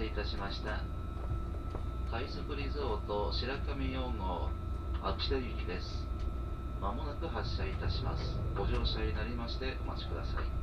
車いたしました。快速リゾート白神4号秋田行きです。まもなく発車いたします。ご乗車になりましてお待ちください。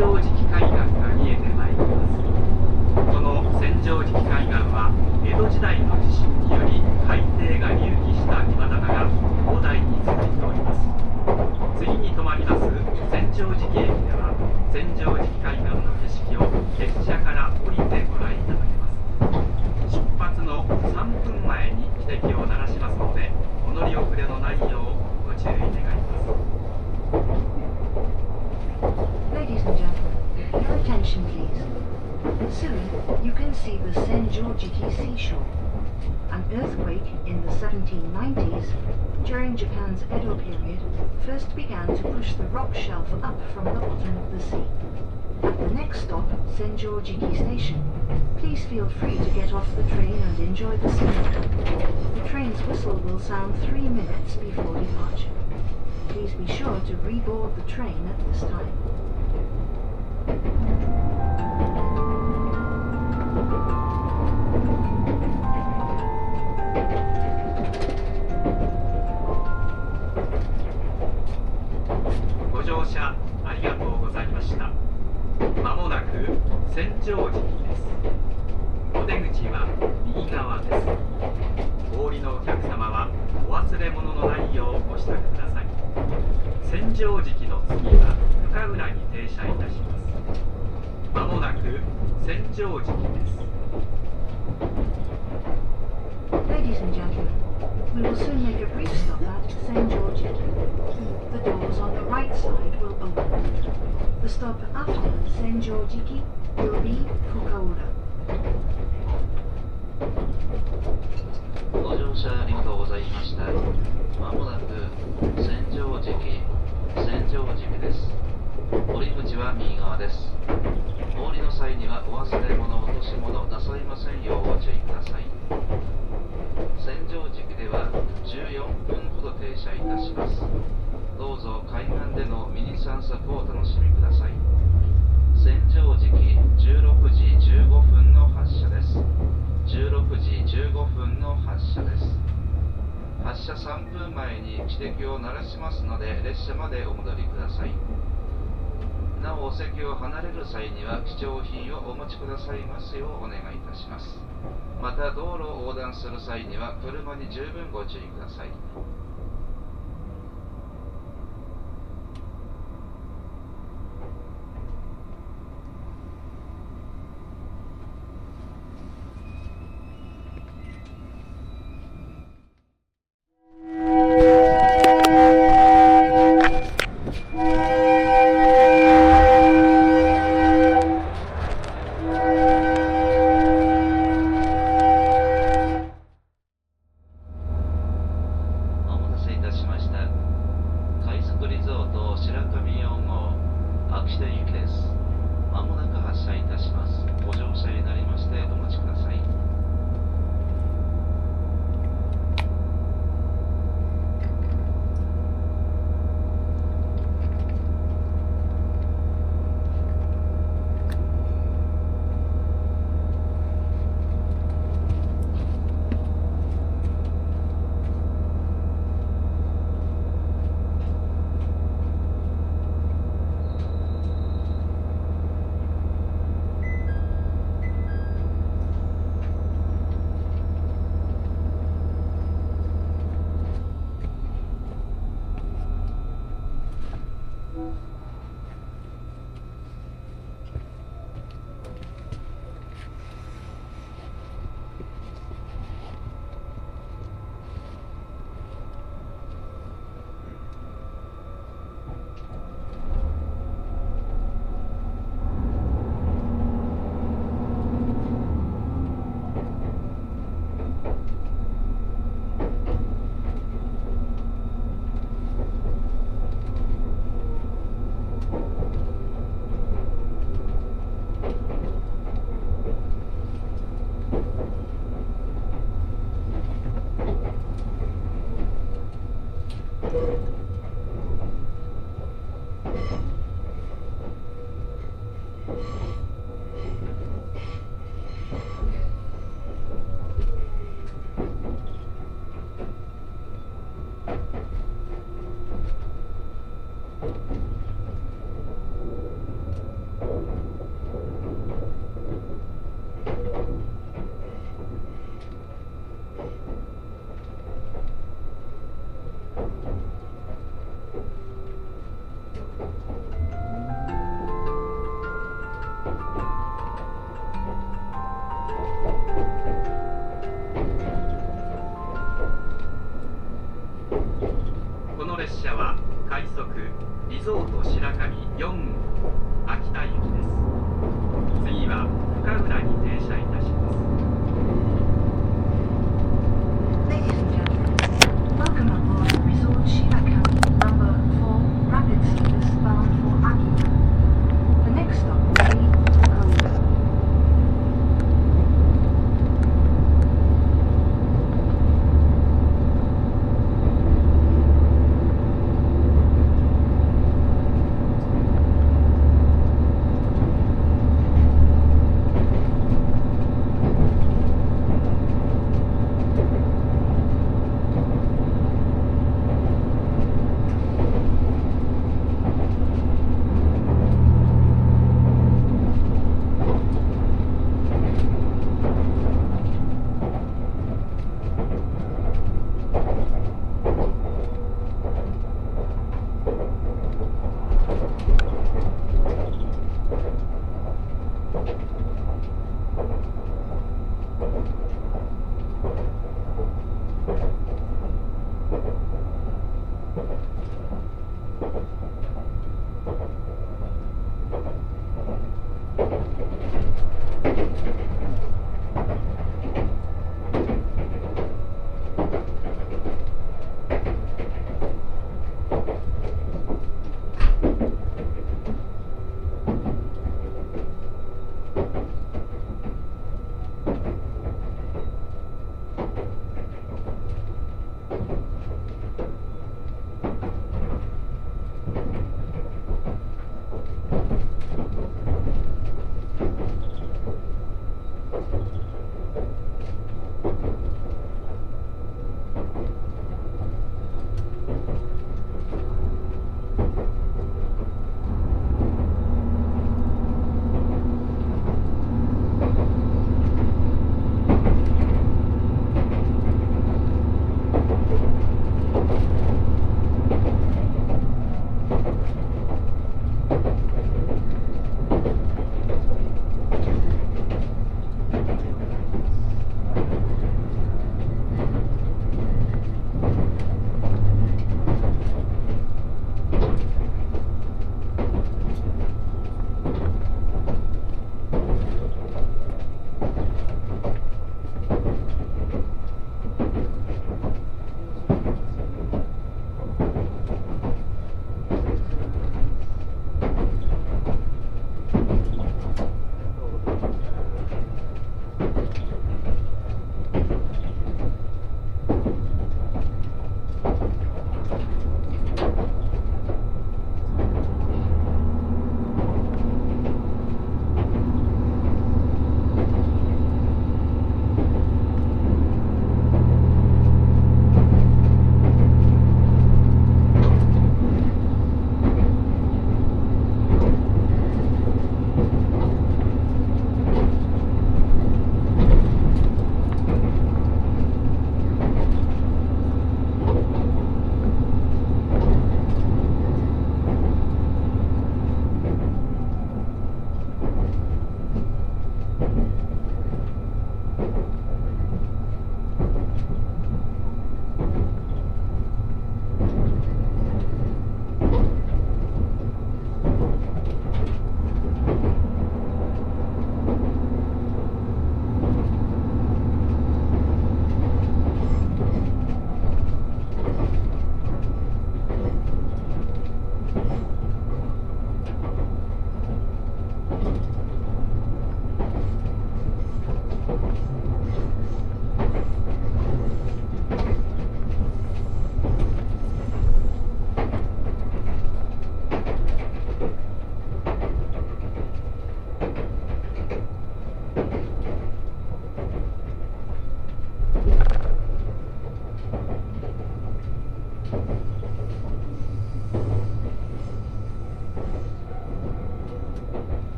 城敷海岸が見えてまいります。この千磁気海岸は江戸時代の地震により海底が隆起した岩棚が広大に続いております。次に止まります。千磁敷駅では千磁敷海岸の景色を列車から降りてご覧いただけます。出発の3分前に汽笛を鳴らしますのでお乗り遅れのないようご注意願います。Ladies and gentlemen, your attention please. Soon, you can see the Senjojiki seashore. An earthquake in the 1790s, during Japan's Edo period, first began to push the rock shelf up from the bottom of the sea. At the next stop, Senjojiki Station, please feel free to get off the train and enjoy the scenery. The train's whistle will sound three minutes before departure. Please be sure to reboard the train at this time. ご乗車ありがとうございました。まもなく千畳敷です。お出口は右側です。お降りのお客様はお忘れ物のないようご支度ください。千畳敷の次は深浦に停車いたしますまもなく千畳敷です Ladies and gentlemen, we will soon make a brief stop at Senjojiki. The doors on the right side will open. The stop after Senjojiki will be Fukaura. ご乗車ありがとうございました。まもなく千畳敷、千畳敷です。降り口は右側です。お降りの際にはお忘れ物、落とし物なさいませんようご注意ください。千畳敷では14分ほど停車いたします。どうぞ海岸でのミニ散策をお楽しみください。千畳敷16時15分の発車です。16時15分の発車です。発車3分前に汽笛を鳴らしますので列車までお戻りください。なおお席を離れる際には貴重品をお持ちくださいますようお願いいたします。また道路を横断する際には車に十分ご注意ください。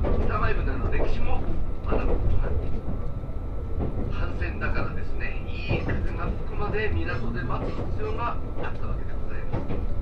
北前船の歴史も学ぶことができる反戦だからですねいい風が吹くまで港で待つ必要があったわけでございます。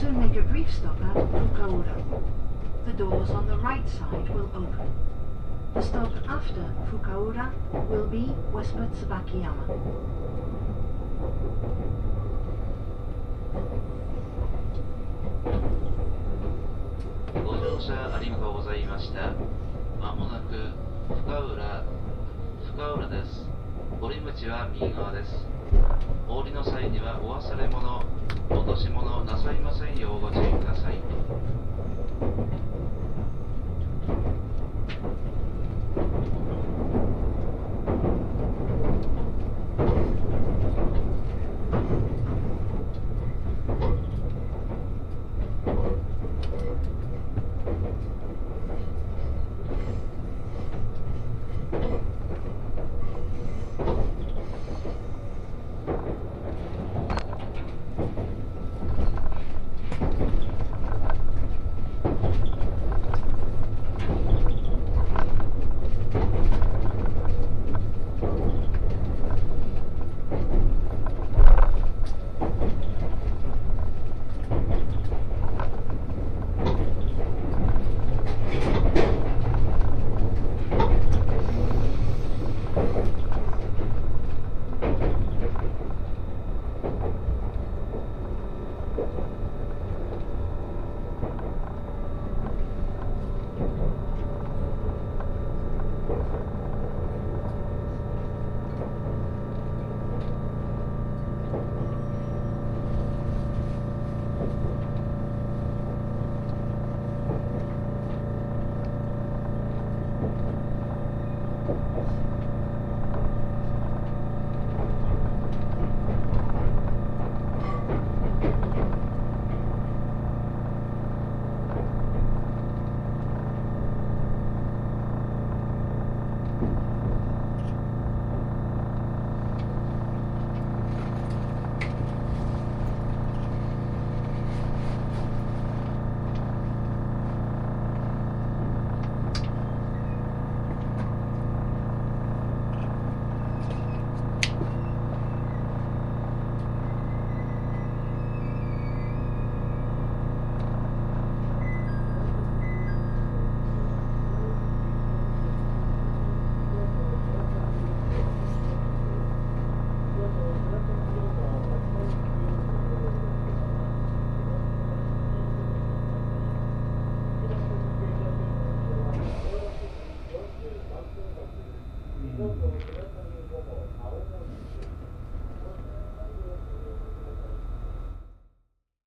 soon make a brief stop at Fukaura. The doors on the right side will open. The stop after Fukaura will be westward Tsubakiyama. ご乗車ありがとうございました。まもなく深浦、深浦です。堀口は右側です。降りの際にはお忘れ物、落とし物をなさいませんようご注意ください。